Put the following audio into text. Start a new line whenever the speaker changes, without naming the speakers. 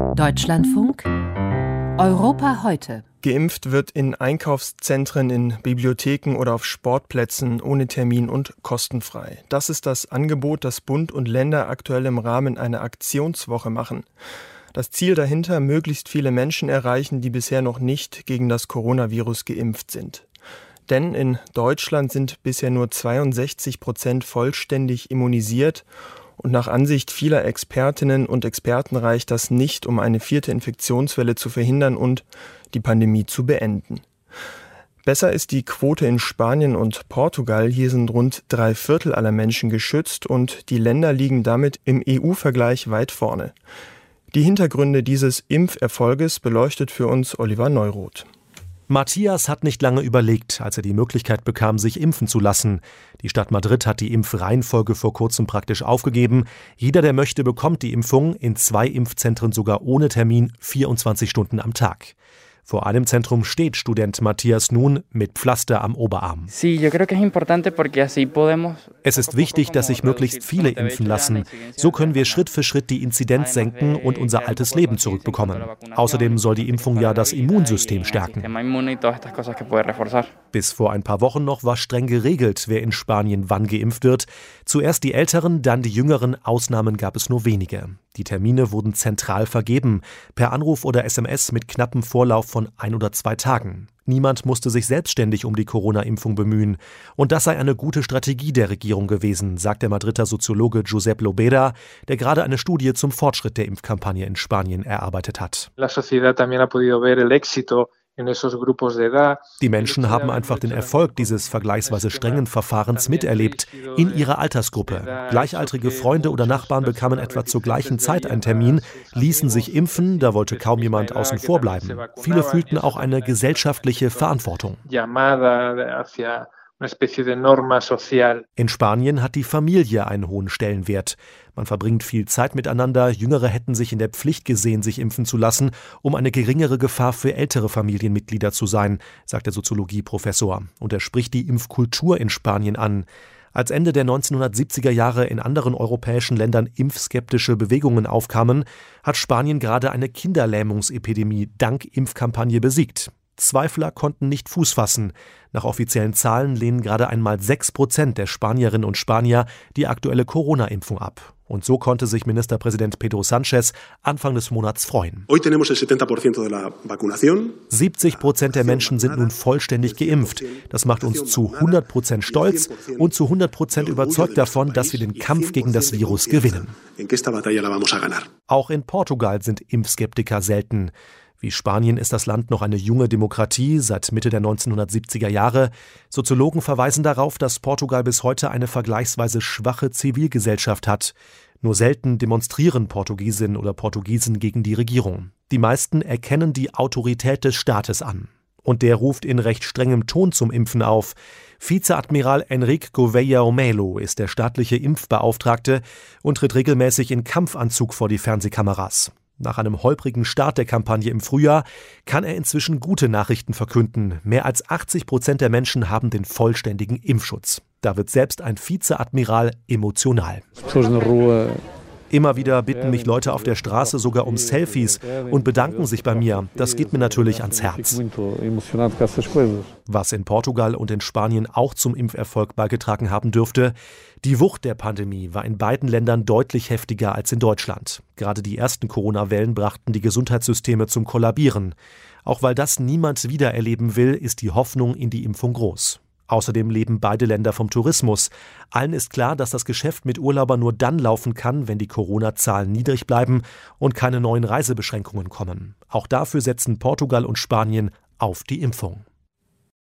Deutschlandfunk Europa heute.
Geimpft wird in Einkaufszentren, in Bibliotheken oder auf Sportplätzen ohne Termin und kostenfrei. Das ist das Angebot, das Bund und Länder aktuell im Rahmen einer Aktionswoche machen. Das Ziel dahinter, möglichst viele Menschen erreichen, die bisher noch nicht gegen das Coronavirus geimpft sind. Denn in Deutschland sind bisher nur 62 Prozent vollständig immunisiert und nach Ansicht vieler Expertinnen und Experten reicht das nicht, um eine vierte Infektionswelle zu verhindern und die Pandemie zu beenden. Besser ist die Quote in Spanien und Portugal. Hier sind rund drei Viertel aller Menschen geschützt und die Länder liegen damit im EU-Vergleich weit vorne. Die Hintergründe dieses Impferfolges beleuchtet für uns Oliver Neuroth.
Matthias hat nicht lange überlegt, als er die Möglichkeit bekam, sich impfen zu lassen. Die Stadt Madrid hat die Impfreihenfolge vor kurzem praktisch aufgegeben. Jeder, der möchte, bekommt die Impfung, in zwei Impfzentren sogar ohne Termin, 24 Stunden am Tag. Vor einem Zentrum steht Student Matthias nun mit Pflaster am Oberarm. Es ist wichtig, dass sich möglichst viele impfen lassen. So können wir Schritt für Schritt die Inzidenz senken und unser altes Leben zurückbekommen. Außerdem soll die Impfung ja das Immunsystem stärken. Bis vor ein paar Wochen noch war streng geregelt, wer in Spanien wann geimpft wird. Zuerst die Älteren, dann die Jüngeren. Ausnahmen gab es nur wenige. Die Termine wurden zentral vergeben, per Anruf oder SMS mit knappem Vorlauf von ein oder zwei Tagen. Niemand musste sich selbstständig um die Corona-Impfung bemühen. Und das sei eine gute Strategie der Regierung gewesen, sagt der Madrider Soziologe Josep Lobera, der gerade eine Studie zum Fortschritt der Impfkampagne in Spanien erarbeitet hat. La sociedad también ha podido ver el éxito die Menschen haben einfach den Erfolg dieses vergleichsweise strengen Verfahrens miterlebt in ihrer Altersgruppe. Gleichaltrige Freunde oder Nachbarn bekamen etwa zur gleichen Zeit einen Termin, ließen sich impfen, da wollte kaum jemand außen vor bleiben. Viele fühlten auch eine gesellschaftliche Verantwortung. In Spanien hat die Familie einen hohen Stellenwert. Man verbringt viel Zeit miteinander, Jüngere hätten sich in der Pflicht gesehen, sich impfen zu lassen, um eine geringere Gefahr für ältere Familienmitglieder zu sein, sagt der Soziologieprofessor. Und er spricht die Impfkultur in Spanien an. Als Ende der 1970er Jahre in anderen europäischen Ländern impfskeptische Bewegungen aufkamen, hat Spanien gerade eine Kinderlähmungsepidemie dank Impfkampagne besiegt. Zweifler konnten nicht Fuß fassen. Nach offiziellen Zahlen lehnen gerade einmal sechs Prozent der Spanierinnen und Spanier die aktuelle Corona-Impfung ab. Und so konnte sich Ministerpräsident Pedro Sanchez Anfang des Monats freuen. 70 Prozent der Menschen sind nun vollständig geimpft. Das macht uns zu 100 Prozent stolz und zu 100 Prozent überzeugt davon, dass wir den Kampf gegen das Virus gewinnen. Auch in Portugal sind Impfskeptiker selten. Wie Spanien ist das Land noch eine junge Demokratie seit Mitte der 1970er Jahre. Soziologen verweisen darauf, dass Portugal bis heute eine vergleichsweise schwache Zivilgesellschaft hat. Nur selten demonstrieren Portugiesinnen oder Portugiesen gegen die Regierung. Die meisten erkennen die Autorität des Staates an. Und der ruft in recht strengem Ton zum Impfen auf. Vizeadmiral Enrique Gouveia Omelo ist der staatliche Impfbeauftragte und tritt regelmäßig in Kampfanzug vor die Fernsehkameras. Nach einem holprigen Start der Kampagne im Frühjahr kann er inzwischen gute Nachrichten verkünden. Mehr als 80 Prozent der Menschen haben den vollständigen Impfschutz. Da wird selbst ein Vizeadmiral emotional. Immer wieder bitten mich Leute auf der Straße sogar um Selfies und bedanken sich bei mir. Das geht mir natürlich ans Herz. Was in Portugal und in Spanien auch zum Impferfolg beigetragen haben dürfte, die Wucht der Pandemie war in beiden Ländern deutlich heftiger als in Deutschland. Gerade die ersten Corona-Wellen brachten die Gesundheitssysteme zum Kollabieren. Auch weil das niemand wiedererleben will, ist die Hoffnung in die Impfung groß. Außerdem leben beide Länder vom Tourismus. Allen ist klar, dass das Geschäft mit Urlaubern nur dann laufen kann, wenn die Corona-Zahlen niedrig bleiben und keine neuen Reisebeschränkungen kommen. Auch dafür setzen Portugal und Spanien auf die Impfung.